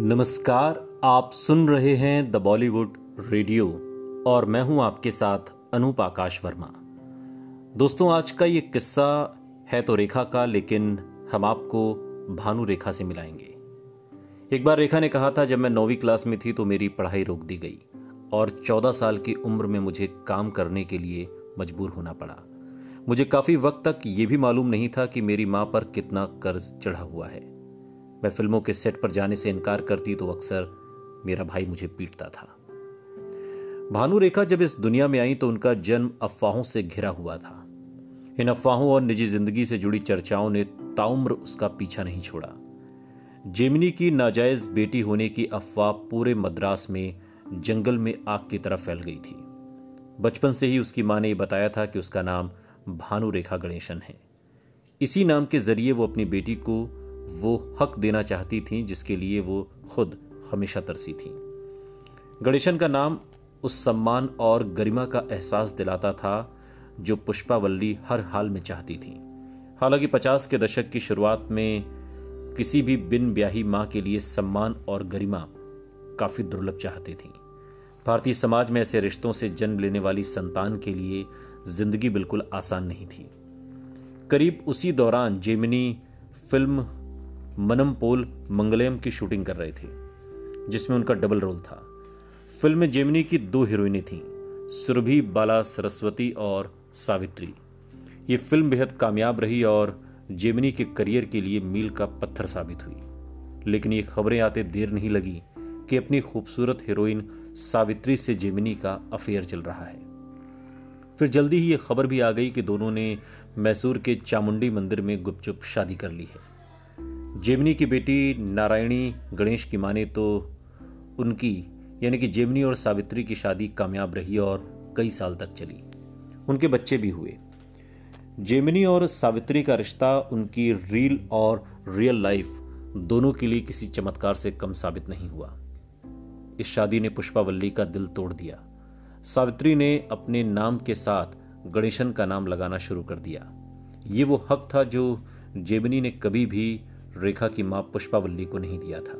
नमस्कार, आप सुन रहे हैं द बॉलीवुड रेडियो और मैं हूँ आपके साथ अनूप आकाश वर्मा। दोस्तों, आज का ये किस्सा है तो रेखा का, लेकिन हम आपको भानु रेखा से मिलाएँगे। एक बार रेखा ने कहा था, जब मैं नौवीं क्लास में थी तो मेरी पढ़ाई रोक दी गई और चौदह साल की उम्र में मुझे काम करने के लिए मजबूर होना पड़ा। मुझे काफ़ी वक्त तक ये भी मालूम नहीं था कि मेरी माँ पर कितना कर्ज चढ़ा हुआ है। मैं फ़िल्मों के सेट पर जाने से इनकार करती तो अक्सर मेरा भाई मुझे पीटता था। भानु रेखा जब इस दुनिया में आई तो उनका जन्म अफवाहों से घिरा हुआ था। इन अफवाहों और निजी ज़िंदगी से जुड़ी चर्चाओं ने ताउम्र उसका पीछा नहीं छोड़ा। जेमिनी की नाजायज बेटी होने की अफवाह पूरे मद्रास में, जंगल में आग की तरह फैल गई थी। बचपन से ही उसकी माँ ने बताया था कि उसका नाम भानु रेखा गणेशन है। इसी नाम के ज़रिए वो अपनी बेटी को वो हक देना चाहती थी, जिसके लिए वो खुद हमेशा तरसी थी। गणेशन का नाम उस सम्मान और गरिमा का एहसास दिलाता था, जो पुष्पावल्ली हर हाल में चाहती थी। हालाँकि पचास के दशक की शुरुआत में किसी भी बिन ब्याही माँ के लिए सम्मान और गरिमा काफ़ी दुर्लभ चाहती थी। भारतीय समाज में ऐसे रिश्तों से जन्म लेने वाली संतान के लिए ज़िंदगी बिल्कुल आसान नहीं थी। करीब उसी दौरान जेमिनी फ़िल्म मनम पोल मंगलम की शूटिंग कर रहे थे, जिसमें उनका डबल रोल था। फ़िल्म में जेमिनी की दो हीरोइनें थीं, सुरभि, बाला सरस्वती और सावित्री। ये फ़िल्म बेहद कामयाब रही और जेमिनी के करियर के लिए मील का पत्थर साबित हुई। लेकिन ये खबरें आते देर नहीं लगी कि अपनी खूबसूरत हीरोइन सावित्री से जेमिनी का अफेयर चल रहा है। फिर जल्दी ही ये खबर भी आ गई कि दोनों ने मैसूर के चामुंडी मंदिर में गुपचुप शादी कर ली है। जेमिनी की बेटी नारायणी गणेश की माने तो उनकी, यानी कि जेमिनी और सावित्री की शादी कामयाब रही और कई साल तक चली। उनके बच्चे भी हुए। जेमिनी और सावित्री का रिश्ता उनकी रील और रियल लाइफ दोनों के लिए किसी चमत्कार से कम साबित नहीं हुआ। इस शादी ने पुष्पावल्ली का दिल तोड़ दिया। सावित्री ने अपने नाम के साथ गणेशन का नाम लगाना शुरू कर दिया। ये वो हक था जो जेमिनी ने कभी भी रेखा की माँ पुष्पावल्ली को नहीं दिया था।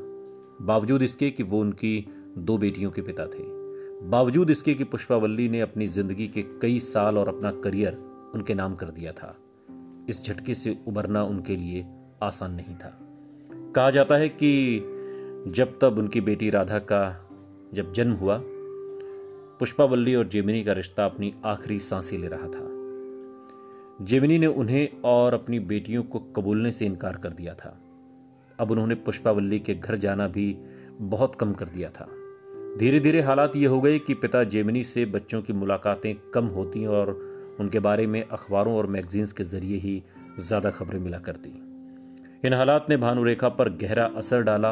बावजूद इसके कि वो उनकी दो बेटियों के पिता थे। बावजूद इसके कि पुष्पावल्ली ने अपनी ज़िंदगी के कई साल और अपना करियर उनके नाम कर दिया था। इस झटके से उबरना उनके लिए आसान नहीं था। कहा जाता है कि जब तब उनकी बेटी राधा का जब जन्म हुआ, पुष्पावल्ली और जेमिनी का रिश्ता अपनी आखिरी साँसें ले रहा था। जेमिनी ने उन्हें और अपनी बेटियों को कबूलने से इनकार कर दिया था। अब उन्होंने पुष्पावल्ली के घर जाना भी बहुत कम कर दिया था। धीरे धीरे हालात ये हो गए कि पिता जेमिनी से बच्चों की मुलाकातें कम होती और उनके बारे में अखबारों और मैगजीन्स के ज़रिए ही ज़्यादा खबरें मिला करती। इन हालात ने भानुरेखा पर गहरा असर डाला,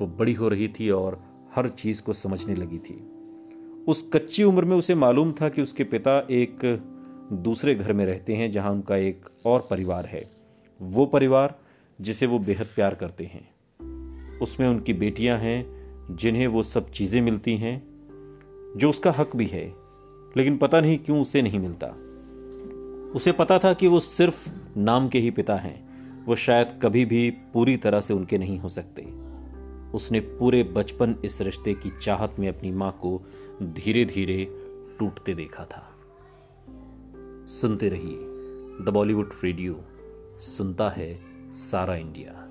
वो बड़ी हो रही थी और हर चीज़ को समझने लगी थी। उस कच्ची उम्र में उसे मालूम था कि उसके पिता एक दूसरे घर में रहते हैं, जहाँ उनका एक और परिवार है। वो परिवार जिसे वो बेहद प्यार करते हैं। उसमें उनकी बेटियाँ हैं, जिन्हें वो सब चीज़ें मिलती हैं, जो उसका हक भी है, लेकिन पता नहीं क्यों उसे नहीं मिलता। उसे पता था कि वो सिर्फ़ नाम के ही पिता हैं। वो शायद कभी भी पूरी तरह से उनके नहीं हो सकते। उसने पूरे बचपन इस रिश्ते की चाहत में अपनी माँ को धीरे धीरे टूटते देखा था। सुनते रहिए द बॉलीवुड रेडियो, सुनता है Sara India.